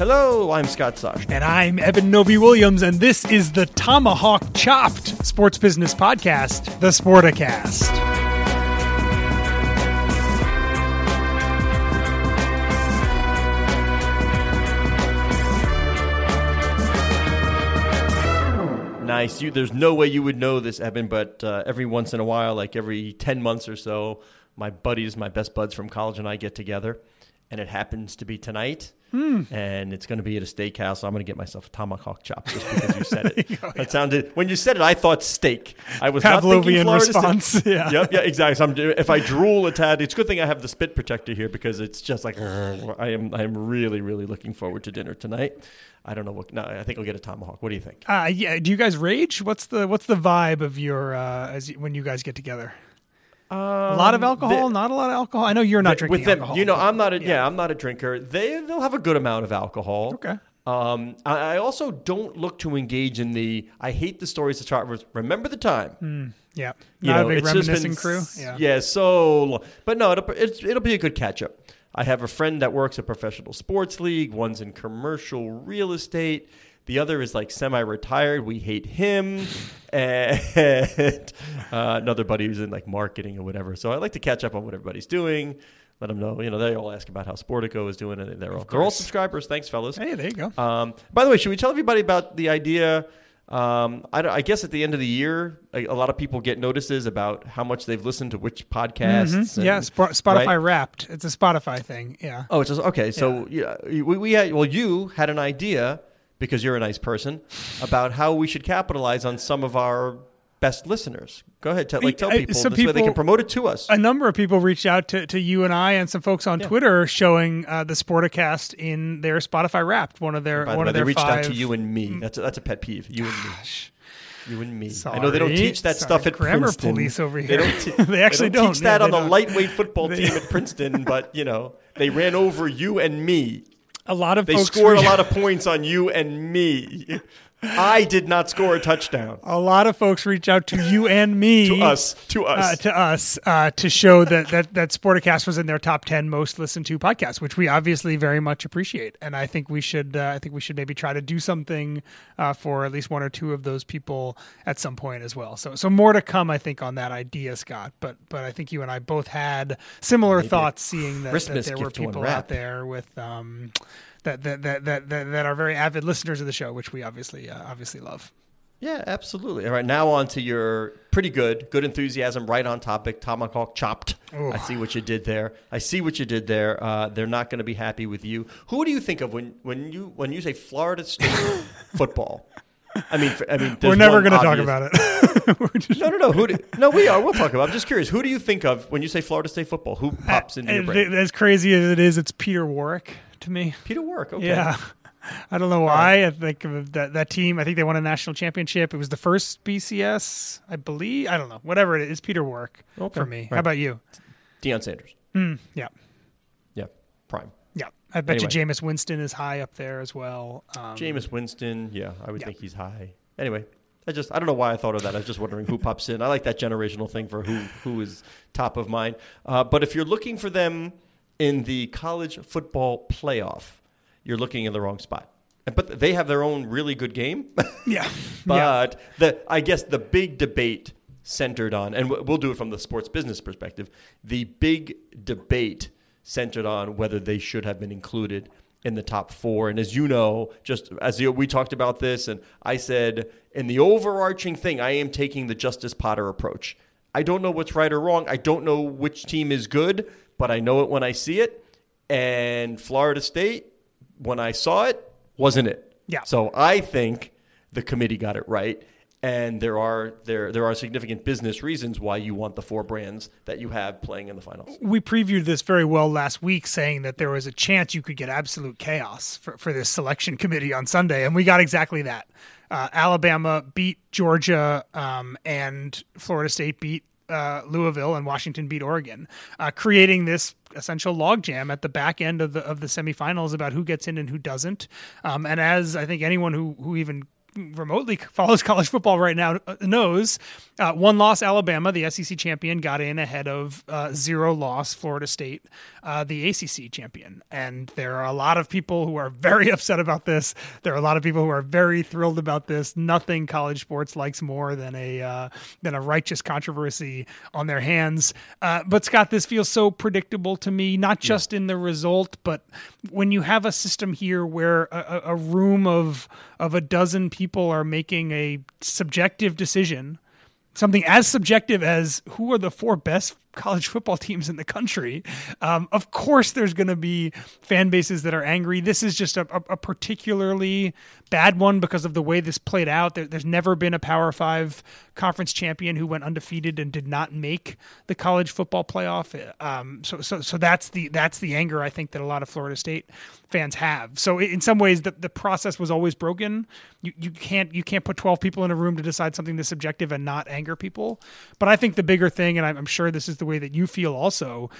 Hello, I'm Scott Sosh. And I'm Eben Novy Williams, and this is the Tomahawk Chopped Sports Business Podcast, the Sporticast. Nice. You, there's no way you would know this, Eben, but uh, every once in a while, like every 10 months or so, my buddies, my best buds from college, and I get together. And it happens to be tonight. Hmm. And it's going to be at a steakhouse. So I'm going to get myself a tomahawk chop just because you said it. That sounded when you said it. I thought steak. I was not thinking Pavlovian Florida State. response. Yeah. Yep. Yeah. Exactly. So I'm, if I drool a tad, it's a good thing I have the spit protector here because it's just like I am. I am really, really looking forward to dinner tonight. I don't know what. No, I think I'll get a tomahawk. What do you think? Uh, yeah. Do you guys rage? What's the What's the vibe of your uh, as when you guys get together? A lot of alcohol, the- not a lot of alcohol. I know you're not drinking with them, alcohol. you know, I'm not a yeah. I'm not a drinker. They they'll have a good amount of alcohol. Okay. Um, I, I also don't look to engage in the. I hate the stories that start. Remember the time. yeah, You not know, a big reminiscing been crew. s- Yeah. so long. But no, it'll, it's, it'll be a good catch up. I have a friend that works at professional sports league. One's in commercial real estate. The other is like semi-retired. We hate him, and uh, another buddy who's in like marketing or whatever. So I like to catch up on what everybody's doing. Let them know. You know, they all ask about how Sportico is doing, and they're all they're all subscribers. Thanks, fellas. Hey, there you go. Um, by the way, should we tell everybody about the idea? Um, I, I guess at the end of the year, a, a lot of people get notices about how much they've listened to which podcasts. Mm-hmm. yeah, Sp- Spotify right? Wrapped. It's a Spotify thing. Yeah. Oh, it's just okay. So yeah, we, we had well, you had an idea because you're a nice person about how we should capitalize on some of our best listeners. Go ahead, tell, like tell people some this way they can promote it to us. a number of people reached out to, to you and I and some folks on Twitter showing uh, the Sporticast in their Spotify Wrapped, one of their By the one way, of they reached five. out to you and me. That's a, that's a pet peeve. You and me. You and me. I know they don't teach that Sorry, stuff at grammar Princeton. police over They here. don't. te- They actually don't don't. teach Yeah, that on the don't. lightweight football team at Princeton. But you know, they ran over you and me. A lot of They folks scored a lot of points on you and me. I did not score a touchdown. a lot of folks reach out to you and me To us. To uh, us. to us uh, to show that, that that Sporticast was in their top ten most listened to podcasts, which we obviously very much appreciate. And I think we should uh, I think we should maybe try to do something uh, for at least one or two of those people at some point as well. So so more to come, I think, on that idea, Scott. But but I think you and I both had similar thoughts, seeing that, that there were people out there with. Um, that, that, that, that, that, are very avid listeners of the show, which we obviously uh, obviously love. Yeah, absolutely. All right, now on to your pretty good, good enthusiasm, right on topic. Tomahawk chopped. I see what you did there. I see what you did there. Uh, they're not going to be happy with you. Who do you think of when, when you when you say Florida State football? I mean, I mean, We're never going to talk about it. No, no, no. Who? Do, no, we are. We'll talk about. it. I'm just curious. Who do you think of when you say Florida State football? Who pops into your brain? As crazy as it is, it's Peter Warrick to me. Peter Work. Okay. Yeah. I don't know why. I think that that team. I think they won a national championship. It was the first BCS, I believe. I don't know. Whatever it is, it's Peter Warrick Okay. for me. How about you? Deion Sanders. Yeah, Yeah. Prime. yeah. I bet Anyway. you Jameis Winston is high up there as well. Um, Jameis Winston. Yeah, I would Yeah. think he's high. Anyway, I just I don't know why I thought of that. I was just wondering who pops in. I like that generational thing for who who is top of mind. Uh, but if you're looking for them in the college football playoff, you're looking in the wrong spot. But they have their own really good game. yeah, yeah. But the I guess the big debate centered on, and we'll do it from the sports business perspective. The big debate centered on whether they should have been included in the top four. And as you know, just as we talked about this, and I said, in the overarching thing, I am taking the Justice Potter approach. I don't know what's right or wrong. I don't know which team is good, but I know it when I see it. And Florida State, when I saw it, wasn't it? Yeah. So I think the committee got it right and there are there there are significant business reasons why you want the four brands that you have playing in the finals. We previewed this very well last week, saying that there was a chance you could get absolute chaos for, for this selection committee on Sunday, and we got exactly that. Uh, Alabama beat Georgia, um, and Florida State beat uh, Louisville, and Washington beat Oregon, uh, creating this essential logjam at the back end of the of the semifinals about who gets in and who doesn't. Um, and as I think anyone who who even remotely follows college football right now uh, knows uh, one loss Alabama, the SEC champion, got in ahead of uh, zero loss Florida State, uh, the ACC champion. And there are a lot of people who are very upset about this. There are a lot of people who are very thrilled about this. Nothing college sports likes more than a uh, than a righteous controversy on their hands. Uh, but Scott, this feels so predictable to me, not just yeah. in the result, but when you have a system here where a, a room of of a dozen people are making a subjective decision something as subjective as who are the four best college football teams in the country. Um, of course, there's going to be fan bases that are angry. This is just a, a, particularly bad one because of the way this played out. There, there's never been a Power Five conference champion who went undefeated and did not make the college football playoff. Um, so, so, so that's the that's the anger I think that a lot of Florida State fans have. So, in some ways, the, the process was always broken. You you can't you can't put 12 people in a room to decide something this subjective and not anger people. But I think the bigger thing, and I'm sure this is the way that you feel also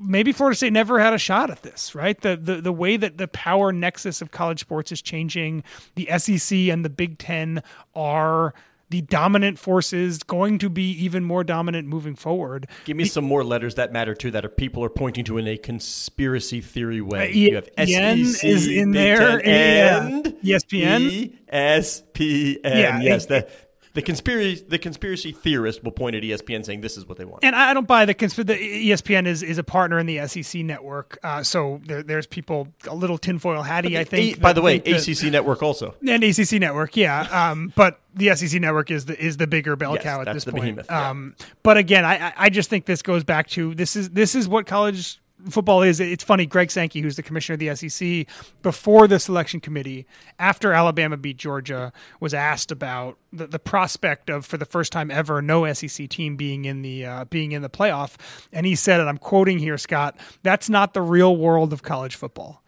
maybe Florida State never had a shot at this, right? The, the the way that the power nexus of college sports is changing, the SEC and the Big Ten are the dominant forces going to be even more dominant moving forward. Give me the, some more letters that matter too that are people are pointing to in a conspiracy theory way. Uh, e- you have SEC is in Big there and ESPN. ESPN. Yeah, yes, that the conspiracy the conspiracy theorist will point at ESPN saying this is what they want. And I don't buy the consp- the ESPN is is a partner in the SEC network, uh, so there, there's people a little tinfoil hatty. I think. A, by the way, ACC network also and ACC network, yeah. Um, but the SEC network is the is the bigger bell yes, cow at this point. Behemoth, yeah. um, but again, I I just think this goes back to this is this is what college football is it's funny greg sankey who's the commissioner of the sec before the selection committee after alabama beat georgia was asked about the, the prospect of for the first time ever no sec team being in the uh, being in the playoff. And he said and i'm quoting here scott that's not the real world of college football.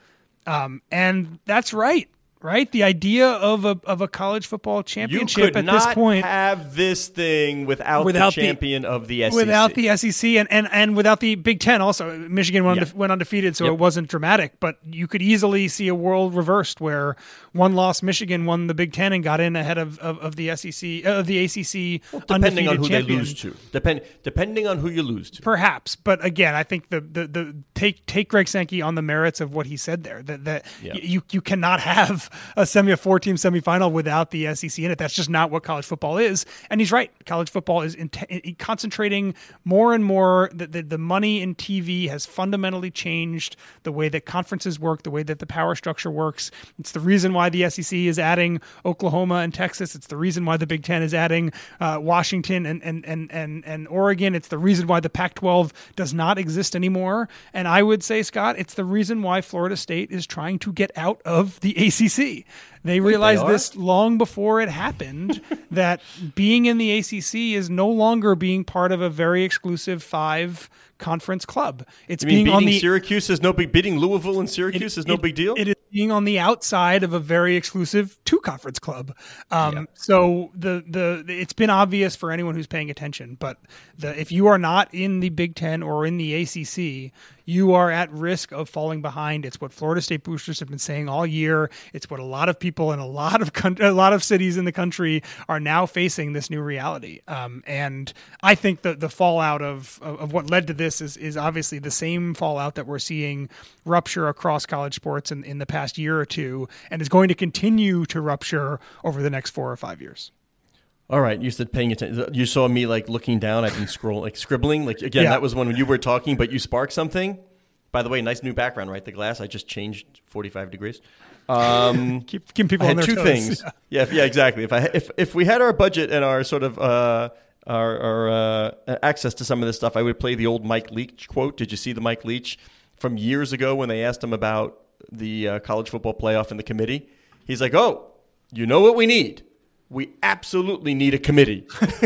Um, and that's right right? The idea of a of a college football championship at this point have this thing without, without the champion the, of the SEC, without the SEC, and and, and without the Big Ten. Also, Michigan went, yeah. went undefeated, so yep. it wasn't dramatic. But you could easily see a world reversed where one loss Michigan won the Big Ten and got in ahead of of, of the SEC of uh, the ACC. Well, depending on who champion. they lose to, depend depending on who you lose to, perhaps. But again, I think the the, the take take Greg Sankey on the merits of what he said there. That that yeah. you you cannot have a semi four team semifinal without the SEC in it. That's just not what college football is. And he's right. College football is in in concentrating more and more. The, the, the money in TV has fundamentally changed the way that conferences work, the way that the power structure works. It's the reason why the SEC is adding Oklahoma and Texas. It's the reason why the Big Ten is adding uh, Washington and, and, and, and, and Oregon. It's the reason why the Pac 12 does not exist anymore. And I would say, Scott, it's the reason why Florida State is trying to get out of the ACC. They realized they this long before it happened that being in the ACC is no longer being part of a very exclusive five conference club. It's being on the Syracuse is no big beating Louisville and Syracuse it, is no it, big deal. It is being on the outside of a very exclusive two conference club. Um. So the the it's been obvious for anyone who's paying attention. But the if you are not in the Big Ten or in the ACC, you are at risk of falling behind. It's what Florida State boosters have been saying all year. It's what a lot of people in a lot of con- a lot of cities in the country are now facing this new reality. Um, and I think the the fallout of, of, of what led to this is is obviously the same fallout that we're seeing rupture across college sports in, in the past year or two, and is going to continue to rupture over the next four or five years. All right, you said paying attention. You saw me like looking down. I've been scrolling, like scribbling. Like again, yeah. that was when you were talking, but you sparked something. By the way, nice new background, right? The glass I just changed 45 degrees. Um, Keep, keep people I on had their two toes. things. Yeah. Yeah. yeah, exactly. If I if if we had our budget and our sort of uh, our, our uh, access to some of this stuff, I would play the old Mike Leach quote. Did you see the Mike Leach from years ago when they asked him about the uh, college football playoff and the committee? He's like, "Oh, you know what we need." We absolutely need a committee.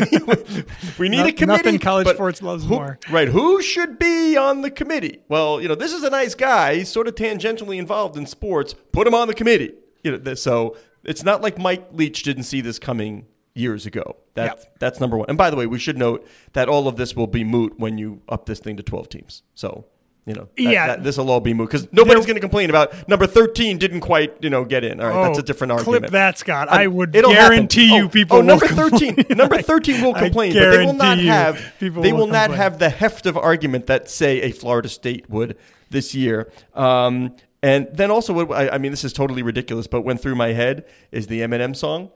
we need No- a committee. nothing college sports loves who- more. Right. Who should be on the committee? Well, you know, this is a nice guy. He's sort of tangentially involved in sports. Put him on the committee. You know, so it's not like Mike Leach didn't see this coming years ago. That's that's number one. And by the way, we should note that all of this will be moot when you up this thing to twelve teams. So. You know, that- Yeah. this will all be moot because nobody's going to complain about number thirteen didn't quite, you know, get in. All right, that's Oh, a different clip argument. that, Scott. I would happen. guarantee you Oh, people Oh, will number complain. thirteen. Number thirteen will complain, but they will not have. They will will not have the heft of argument that say a Florida State would this year. Um, and then also, what I, I mean, this is totally ridiculous, but went through my head is the Eminem song.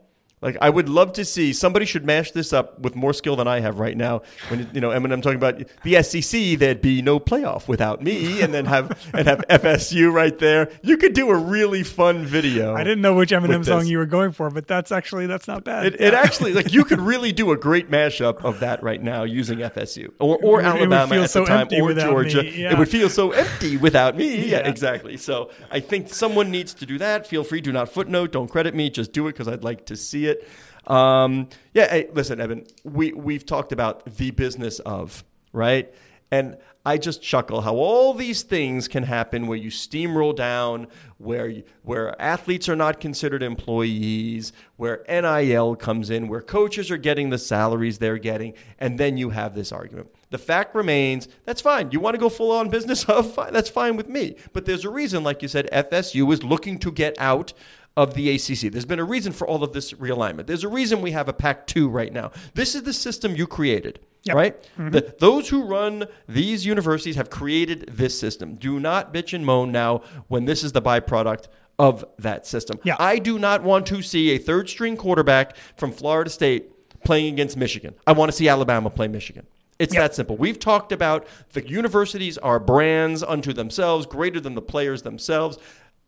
Like I would love to see somebody should mash this up with more skill than I have right now. When you know Eminem talking about the SEC, there'd be no playoff without me, and then have and have FSU right there. You could do a really fun video. I didn't know which Eminem song you were going for, but that's actually that's not bad. It, it actually like you could really do a great mashup of that right now using FSU or, or it Alabama at so the time or Georgia. yeah. It would feel so empty without me. Yeah. Yeah. exactly. So I think someone needs to do that. Feel free, do not footnote, don't credit me, just do it because I'd like to see it. Um, yeah, hey, listen, Eben, we we've talked about the business of right, and I just chuckle how all these things can happen where you steamroll down, where where athletes are not considered employees, where NIL comes in, where coaches are getting the salaries they're getting, and then you have this argument. The fact remains that's fine. You want to go full on business of fine, that's fine with me. But there's a reason, like you said, FSU is looking to get out of the ACC. There's been a reason for all of this realignment. There's a reason we have a Pac 2 right now. This is the system you created, Yep. right? Mm-hmm. The, those who run these universities have created this system. Do not bitch and moan now when this is the byproduct of that system. Yeah. I do not want to see a third string quarterback from Florida State playing against Michigan. I want to see Alabama play Michigan. It's Yep. that simple. We've talked about the universities are brands unto themselves, greater than the players themselves.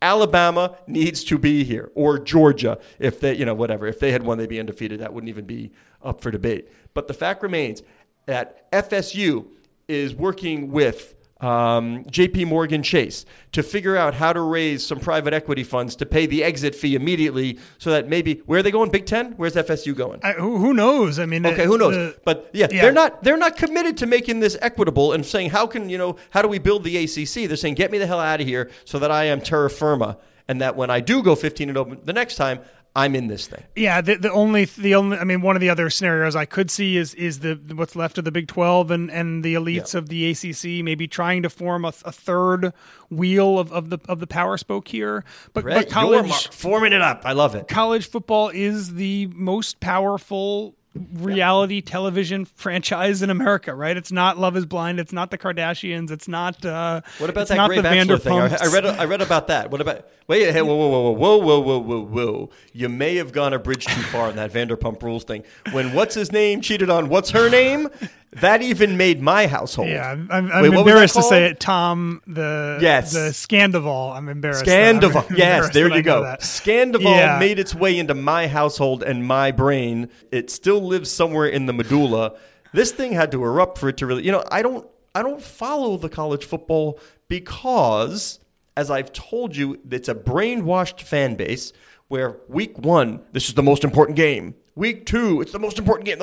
Alabama needs to be here, or Georgia, if they, you know, whatever. If they had won, they'd be undefeated. That wouldn't even be up for debate. But the fact remains that FSU is working with um, JP Morgan Chase to figure out how to raise some private equity funds to pay the exit fee immediately so that maybe, where are they going? Big Ten? Where's FSU going? I, who, who knows? I mean, Okay, uh, who knows? the- but yeah, yeah. they're not they're not committed to making this equitable and saying how can you know how do we build the ACC? They're saying get me the hell out of here so that I am terra firma and that when I do go 15 and 0 the next time I'm in this thing. Yeah, the, the only the only I mean one of the other scenarios I could see is is the what's left of the Big Twelve and, and the elites Yeah. of the ACC maybe trying to form a, a third wheel of, of the of the power spoke here. But Brett, but college forming it up. I love it. college football is the most powerful reality television franchise in America, right? It's not Love Is Blind. It's not the Kardashians. It's not. Uh, What about that the Bachelor thing? I, I read I read about that. What about wait? Hey, whoa, whoa, whoa, whoa, whoa, whoa, whoa, whoa! You may have gone a bridge too far in that Vanderpump Rules thing. When what's his name cheated on what's her name, that even made my household. Yeah, I'm, I'm, Wait, what was that embarrassed to say it. Tom, the Yes. the Scandoval. I'm embarrassed. that- I'm Yes, embarrassed there you go. Scandoval Yeah. made its way into my household and my brain. It still lives somewhere in the medulla. This thing had to erupt for it to really. You know, I don't. I don't follow the college football because, as I've told you, it's a brainwashed fan base where week one, this is the most important game. Week two, it's the most important game.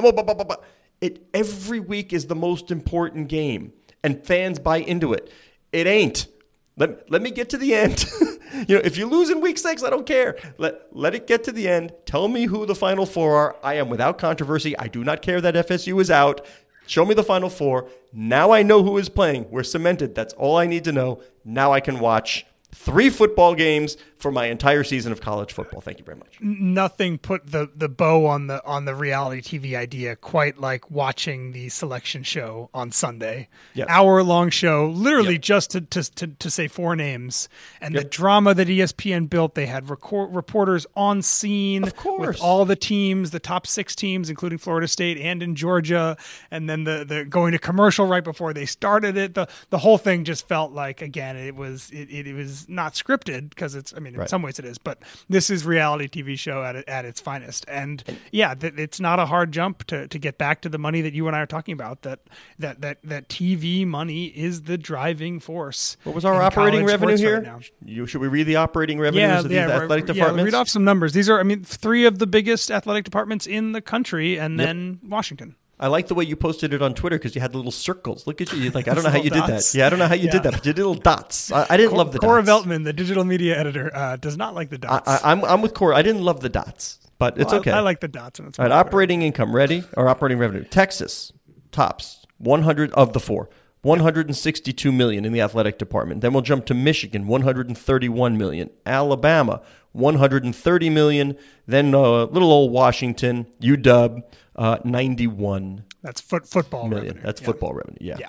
It every week is the most important game, and fans buy into it. It ain't. Let, let me get to the end. you know, if you lose in week six, I don't care. Let, let it get to the end. Tell me who the final four are. I am without controversy. I do not care that FSU is out. Show me the final four. Now I know who is playing. We're cemented. That's all I need to know. Now I can watch three football games for my entire season of college football. Thank you very much. Nothing put the, the bow on the on the reality TV idea quite like watching the selection show on Sunday. Yes. Hour long show, literally Yep. just to, to, to, to say four names. And the drama that ESPN built, they had record, reporters on scene Of course. with all the teams, the top six teams, including Florida State and in Georgia, and then the, the going to commercial right before they started it. The the whole thing just felt like again it was it, it, it was not scripted because it's I mean in Right. some ways it is, but this is reality TV show at at its finest. And yeah, th- it's not a hard jump to, to get back to the money that you and I are talking about. That that that that TV money is the driving force. What was our operating revenue here? right now. You, should we read the operating revenues Yeah, of these yeah, athletic right, departments? Yeah, read off some numbers. These are, I mean, three of the biggest athletic departments in the country, and Yep. then Washington. I like the way you posted it on Twitter because you had little circles. Look at you. You're Like I don't know how you Little did that. Yeah, I don't know how you Yeah. did that, but you did little dots. I, I didn't love the Cora dots. Veltman, the digital media editor, uh, does not like the dots. I, I'm I'm with Cora. I didn't love the dots, but it's Well, okay. I, like the dots, and it's All right, much better. operating income ready or operating revenue. Texas tops 100 of the four. 162 million in the athletic department. Then we'll jump to Michigan, 131 million. Alabama, 130 million. Then uh, little old Washington, UW, uh, 91 That's foot football million. revenue. That's Yeah. football revenue. Yeah. Yeah.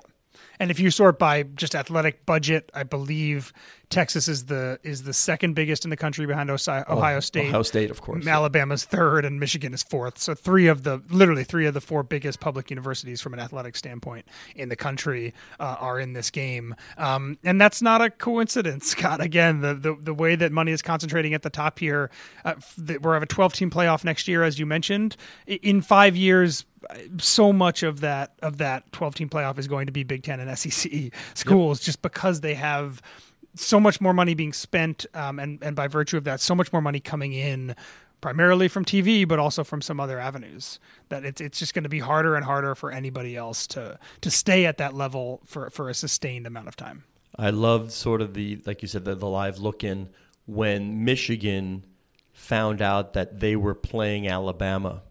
And if you sort by just athletic budget, I believe Texas is the is the second biggest in the country behind Osi- Ohio State. Oh, Ohio State, of course. Alabama's third, and Michigan is fourth. So three of the literally three of the four biggest public universities from an athletic standpoint in the country uh, are in this game, um, and that's not a coincidence, Scott. Again, the, the the way that money is concentrating at the top here, uh, we're have a 12 team playoff next year, as you mentioned. In five years, so much of that of that 12 team playoff is going to be Big Ten and SEC schools, just because they have so much more money being spent, um, and and by virtue of that, so much more money coming in, primarily from TV, but also from some other avenues. That it's it's just going to be harder and harder for anybody else to to stay at that level for for a sustained amount of time. I loved sort of the like you said the, the live look in when Michigan found out that they were playing Alabama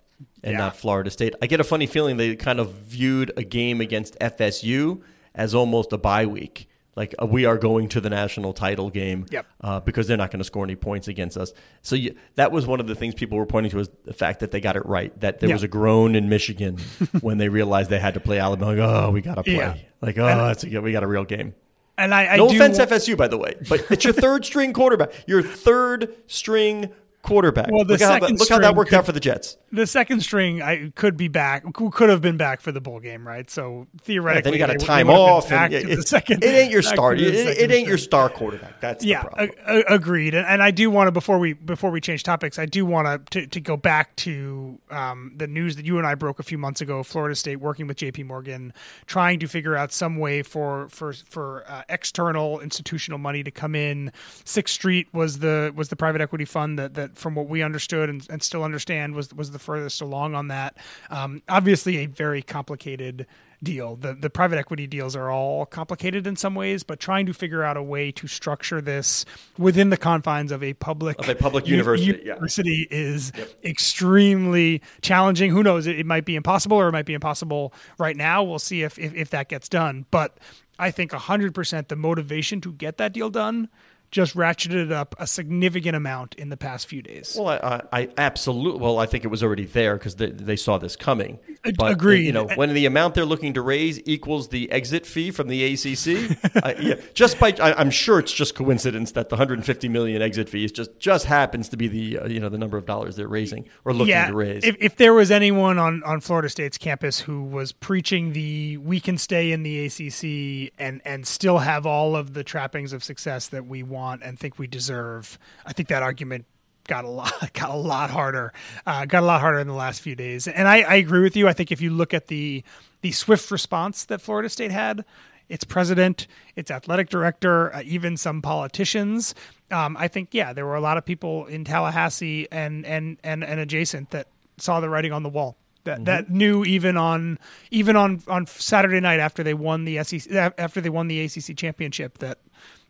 and Yeah. not Florida State. I get a funny feeling they kind of viewed a game against FSU as almost a bye week. Like uh, we are going to the national title game Yep. uh, because they're not going to score any points against us. So you, that was one of the things people were pointing to was the fact that they got it right. That there Yeah. was a groan in Michigan when they realized they had to play Alabama. Like, oh, we got to play. Yeah. Like, oh, it's a, we got a real game. And I, I No do, offense, FSU, by the way, but it's your third string quarterback. Your third string quarterback. Well, the look, how, that- second look how that worked could- out for the Jets. the second string I could be back could have been back for the bowl game, right? So theoretically, then you got they time would have been off. And, to it, the second, it ain't your star. It, it second ain't your star quarterback. That's yeah, the problem. a- a- agreed. And, and I do want to before we before we change topics, I do want to to go back to um, the news that you and I broke a few months ago. Florida State working with J.P. Morgan, trying to figure out some way for for for uh, external institutional money to come in. Sixth Street was the was the private equity fund that that from what we understood and, and still understand was was the furthest along on that. Um, obviously, a very complicated deal. The the private equity deals are all complicated in some ways, but trying to figure out a way to structure this within the confines of a public Of a public u- university, yeah. university is extremely challenging. Who knows? It, it might be impossible or it might be impossible right now. We'll see if if, if that gets done. But I think 100% the motivation to get that deal done just ratcheted up a significant amount in the past few days. Well, I, I, I absolutely. Well, I think it was already there because they, they saw this coming. But, agreed. You know, when the amount they're looking to raise equals the exit fee from the ACC, uh, yeah, just by I, I'm sure it's just coincidence that the 150 million exit fee is just just happens to be the uh, you know the number of dollars they're raising or looking yeah, to raise. If, if there was anyone on, on Florida State's campus who was preaching the we can stay in the ACC and, and still have all of the trappings of success that we want and think we deserve, I think that argument got a lot got a lot harder, uh, got a lot harder in the last few days. And I, I agree with you. I think if you look at the the swift response that Florida State had, its president, its athletic director, uh, even some politicians. Um, I think, yeah, there were a lot of people in Tallahassee and and and, and adjacent that saw the writing on the wall. That, that knew even on even on on Saturday night after they won the SEC after they won the ACC championship that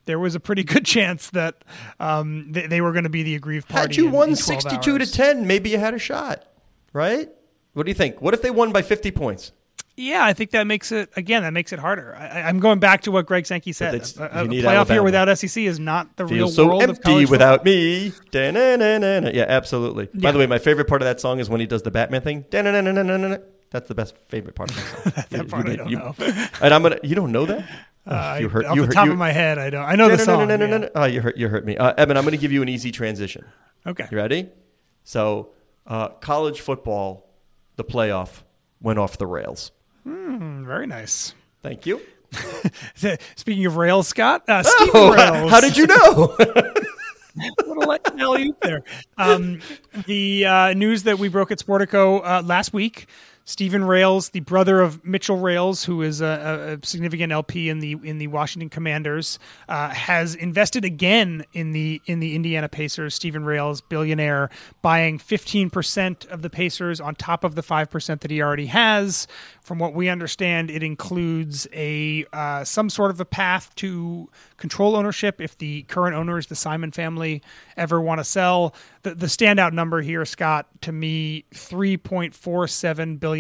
there was a pretty good chance that um, they, they were going to be the aggrieved party. Had you in- won in 62 hours. to 10, maybe you had a shot, right? What do you think? What if they won by 50 points? Yeah, I think that makes it again. That makes it harder. I, I'm going back to what Greg Sankey said. A, a playoff Alabama. year without SEC is not the real so world of empty without me. Da-na-na-na-na. Yeah, absolutely. By the way, my favorite part of that song is when he does the Batman thing. Da-na-na-na-na-na-na. That's the best favorite part of the song. That part I don't know. And I'm gonna. You don't know that? Uh, you hurt. off you the hurt. top you, of my head, I don't. I know the song. No-no-no-no-no-no. Oh, you hurt. You hurt me. Uh, Eben, I'm going to give you an easy transition. Okay. You ready? So, uh, college football, the playoff went off the rails. Mm, very nice. Thank you. Speaking of rails, Scott, uh, Oh, Rails. how did you know? little like alley there. Um, the uh, news that we broke at Sportico uh, last week. Steven Rales, the brother of Mitchell Rales, who is a, a significant LP in the in the Washington Commanders, uh, has invested again in the in the Indiana Pacers. Steven Rales, billionaire, buying 15% of the Pacers on top of the 5% that he already has. From what we understand, it includes a uh, some sort of a path to control ownership if the current owners, the Simon family, ever want to sell. The, the standout number here, Scott, to me, $3.47 billion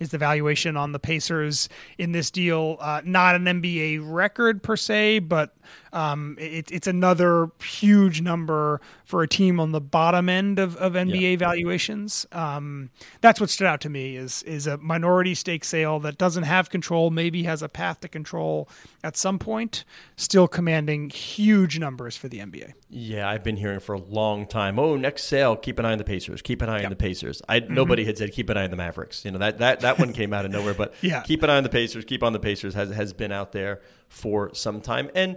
is the valuation on the Pacers in this deal. Uh, not an NBA record per se, but um, it, it's another huge number for a team on the bottom end of, of NBA valuations. Um, that's what stood out to me is is a minority stake sale that doesn't have control, maybe has a path to control at some point, still commanding huge numbers for the NBA. Yeah, I've been hearing for a long time. Oh, next sale, keep an eye on the Pacers. Keep an eye on the Pacers. I Mm-hmm. nobody had said keep an eye on the Mavericks. You know that that that one came out of nowhere. But Yeah. keep an eye on the Pacers. Keep on the Pacers has has been out there for some time. And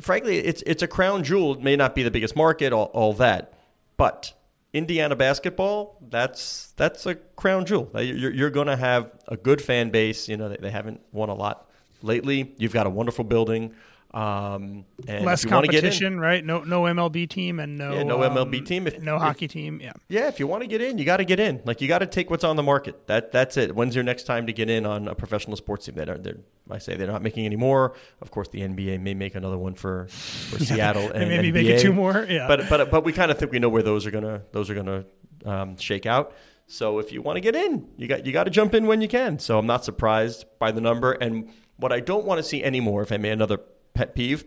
frankly, it's it's a crown jewel. It may not be the biggest market, all, all that, but Indiana basketball, that's that's a crown jewel. You're, you're going to have a good fan base. You know they, they haven't won a lot lately. You've got a wonderful building. Um, and Less if you wanna get in- competition, right? No, no MLB team and no Yeah, no um, MLB team. If- no if- hockey team. Yeah, Yeah, if you want to get in, you got to get in. Like you got to take what's on the market. That that's it. When's your next time to get in on a professional sports team? That are they're, I say they're not making any more. Of course, the NBA may make another one for, for Seattle and maybe NBA. make it two more. Yeah, But but but we kind of think we know where those are gonna those are gonna um, shake out. So if you want to get in, you got you got to jump in when you can. So I'm not surprised by the number. And what I don't want to see anymore, if I may, another pet peeve,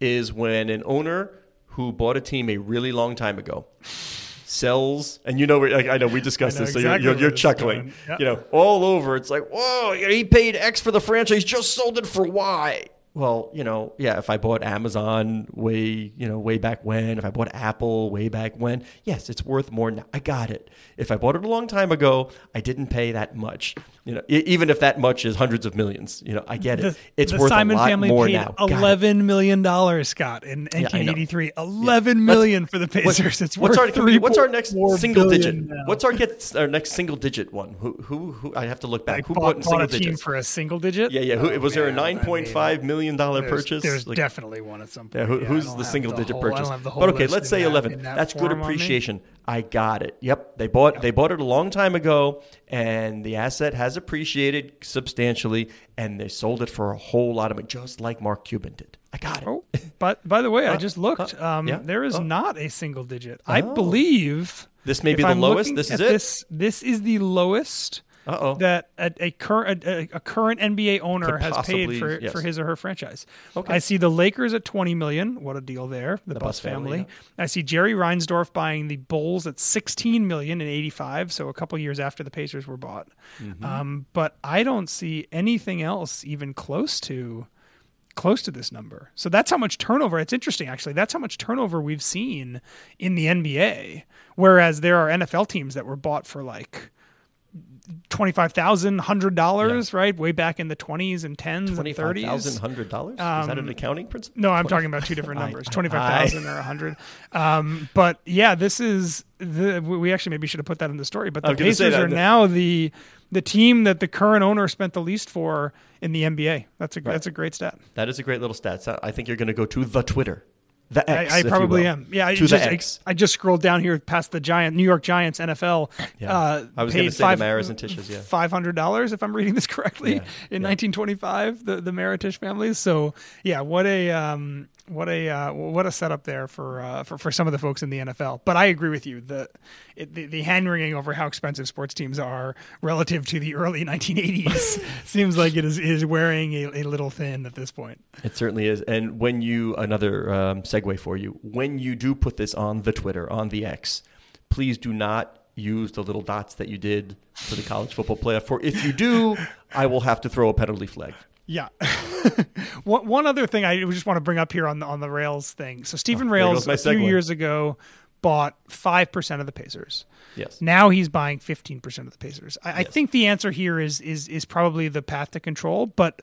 is when an owner who bought a team a really long time ago sells, and you know, like, I know we discussed know this, so you're, you're, you're chuckling. Yeah. You know, all over. It's like, whoa, he paid X for the franchise, just sold it for Y. Well, you know, yeah, if I bought Amazon way, you know, way back when, if I bought Apple way back when, yes, it's worth more now. I got it. If I bought it a long time ago, I didn't pay that much. You know, even if that much is hundreds of millions, you know, I get it. the, it's the worth Simon a lot family more paid now. Eleven million dollars, Scott, in I know. 1983. Eleven million for the Pacers. it's What's worth our three. what's our next single digit? now. What's our get our next single digit one? Who who who? I have to look back. Like who bought, bought in single a team for a single digit? Yeah, yeah. Who, Oh, was there a oh, man, I nine point five million dollar There's, purchase? there's Like- definitely one at some point. yeah, who, who's the single digit whole- purchase? don't have the whole But okay, let's say eleven. That's good form on me. appreciation. I got it. Yep, they bought they bought it a long time ago, and the asset has appreciated substantially, and they sold it for a whole lot of money, just like Mark Cuban did. I got it. Oh, but by the way, I Uh, just looked. uh, um, yeah. There is Oh. not a single digit. I Oh. believe This may be the I'm lowest. This is it. This, this is the lowest Uh oh. that a, a current a, a current NBA owner Could has paid for yes. for his or her franchise. Okay. I see the Lakers at 20 million. What a deal there. The, The Bus Buss family, family. I see Jerry Reinsdorf buying the Bulls at 16 million in 85, so a couple years after the Pacers were bought. Mm-hmm. Um, but I don't see anything else even close to close to this number. So that's how much turnover. It's interesting actually. That's how much turnover we've seen in the NBA. Whereas there are NFL teams that were bought for like twenty five thousand, hundred dollars, right? Way back in the twenties and tens and Twenty-five thirties. thousand hundred dollars. Is that an Um, accounting principle? No, I'm talking about two different numbers, I- twenty five thousand or a hundred. Um, but yeah, this is the. we- actually maybe should have put that in the story. But the Pacers are now the the team that the current owner spent the least for in the NBA. That's a that's a great stat. That is a great little stat. So I think you're going to go to the Twitter, the X. I, I probably am. Yeah, I to just, the I, X. I just scrolled down here past the giant New York Giants NFL. Yeah. Uh, I was gonna paid say the five, Maras and Tisches, yeah. five hundred dollars if I'm reading this correctly Yeah, in yeah. 1925. The the Maritish families. So yeah, what a um, What a uh, what a setup there for, uh, for for some of the folks in the NFL. But I agree with you. The it, the, the hand wringing over how expensive sports teams are relative to the early 1980s seems like it is is wearing a, a, little thin at this point. It certainly is. And when you another um, segue for you, when you do put this on the Twitter on the X, please do not use the little dots that you did for the college football playoff. For if you do, I will have to throw a penalty flag. Yeah. one one other thing I just want to bring up here on the on the Rales thing. So Steven oh, Rales a few years ago bought five percent of the Pacers. Yes. Now he's buying fifteen percent of the Pacers. I, yes. I, think the answer here is is is probably the path to control, but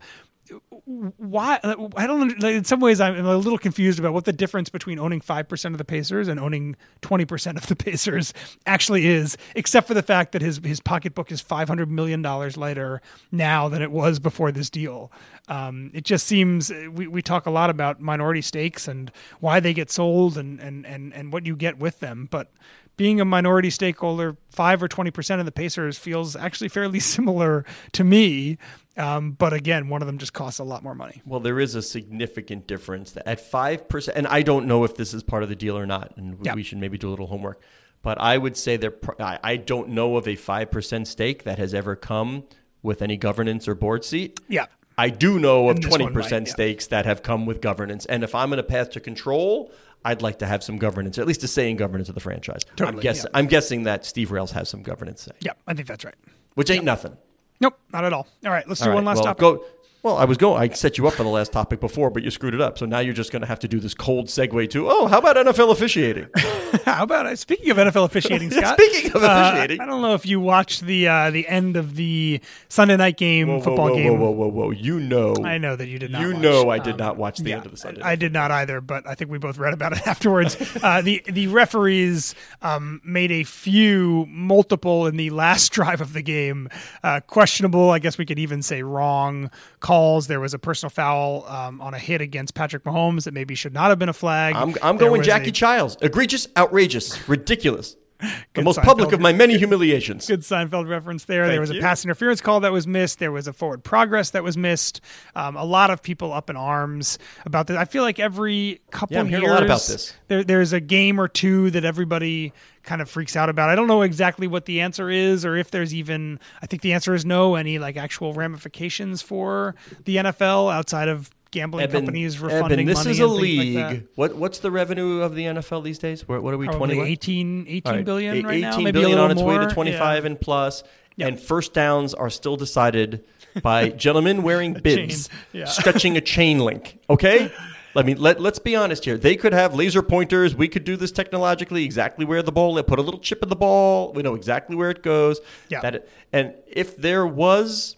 why I don't in some ways I'm a little confused about what the difference between owning 5% of the Pacers and owning 20% of the Pacers actually is except for the fact that his his pocketbook is 500 million dollars lighter now than it was before this deal. Um, it just seems we, we talk a lot about minority stakes and why they get sold and and and and what you get with them, but being a minority stakeholder, five or twenty percent of the Pacers feels actually fairly similar to me. Um, but again, one of them just costs a lot more money. Well, there is a significant difference at five percent, and I don't know if this is part of the deal or not, and yeah. we should maybe do a little homework. But I would say there, I don't know of a five percent stake that has ever come with any governance or board seat. Yeah. I do know of twenty percent stakes yeah. that have come with governance, and if I'm in a path to control, I'd like to have some governance, at least a say in governance of the franchise. Totally, I'm, guess, yeah. I'm guessing that Steve Rales has some governance say. Yeah, I think that's right. Which ain't nothing. Nope, not at all. All right, let's do one last well, topic. Go, well, I was going. I set you up for the last topic before, but you screwed it up. So now you're just going to have to do this cold segue to. Oh, how about NFL officiating? how about uh, speaking of NFL officiating, Scott? speaking of officiating, uh, I don't know if you watched the uh, the end of the Sunday night game whoa, football whoa, game. Whoa, whoa, whoa, whoa! You know, I know that you did not. You watch. know, I did um, not watch the end of the Sunday. I, I, did not either, but I think we both read about it afterwards. uh, the the referees um, made a few multiple in the last drive of the game uh, questionable. I guess we could even say wrong calls. There was a personal foul um, on a hit against Patrick Mahomes that maybe should not have been a flag. I'm, I'm going Jackie a, Chiles. Egregious, outrageous, ridiculous. the most Seinfeld. public of my many humiliations. Good Seinfeld reference there. Thank there was you. a pass interference call that was missed. There was a forward progress that was missed. Um, a lot of people up in arms about this. I feel like every couple yeah, I'm years, a lot about this. There, there's a game or two that everybody kind of freaks out about. I don't know exactly what the answer is, or if there's even. I think the answer is no. Any like actual ramifications for the NFL outside of gambling Eben, companies refunding Eben, this money. is a league. Like what what's the revenue of the NFL these days? What, what are we? Probably 20, 18, 18 right. billion right 18 now. Maybe billion on its more. way to twenty five yeah. and plus. Yep. And first downs are still decided by gentlemen wearing bibs, yeah. stretching a chain link. Okay. Let me let let's be honest here. They could have laser pointers. We could do this technologically exactly where the ball. Is, put a little chip in the ball. We know exactly where it goes. Yeah. That it, and if there was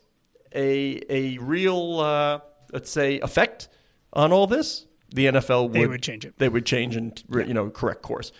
a a real uh, let's say effect on all this, the NFL would, they would change it. They would change and you know correct course.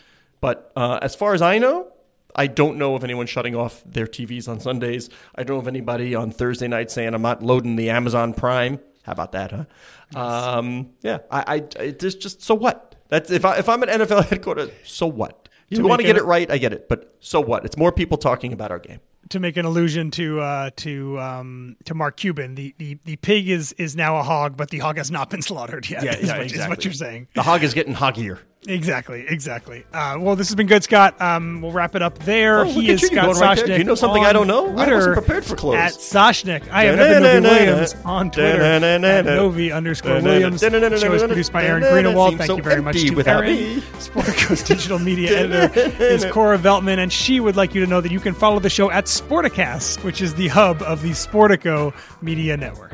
But uh, as far as I know, I don't know of anyone shutting off their TVs on Sundays. I don't know of anybody on Thursday night saying I'm not loading the Amazon Prime. How about that, huh? Um, yeah, I, I, I just, just so what? That's if I if I'm an NFL headquarters, so what? You want to get it right, I get it, but so what? It's more people talking about our game to make an allusion to uh, to um, to Mark Cuban, the, the the pig is is now a hog, but the hog has not been slaughtered yet. Yeah, is, yeah, what, exactly. is what you're saying. The hog is getting hoggier. Exactly, exactly. Uh, well, this has been good, Scott. Um, we'll wrap it up there. Oh, he is you. Scott right you know something I don't know? Twitter I wasn't prepared for close. At Soshnick. I am Novy Williams on Twitter at Novy underscore Williams. The show is produced by Aaron Greenewald. Thank you very much to Aaron. Sportico's digital media editor is Cora Veltman, and she would like you to know that you can follow the show at Sporticast, which is the hub of the Sportico Media Network.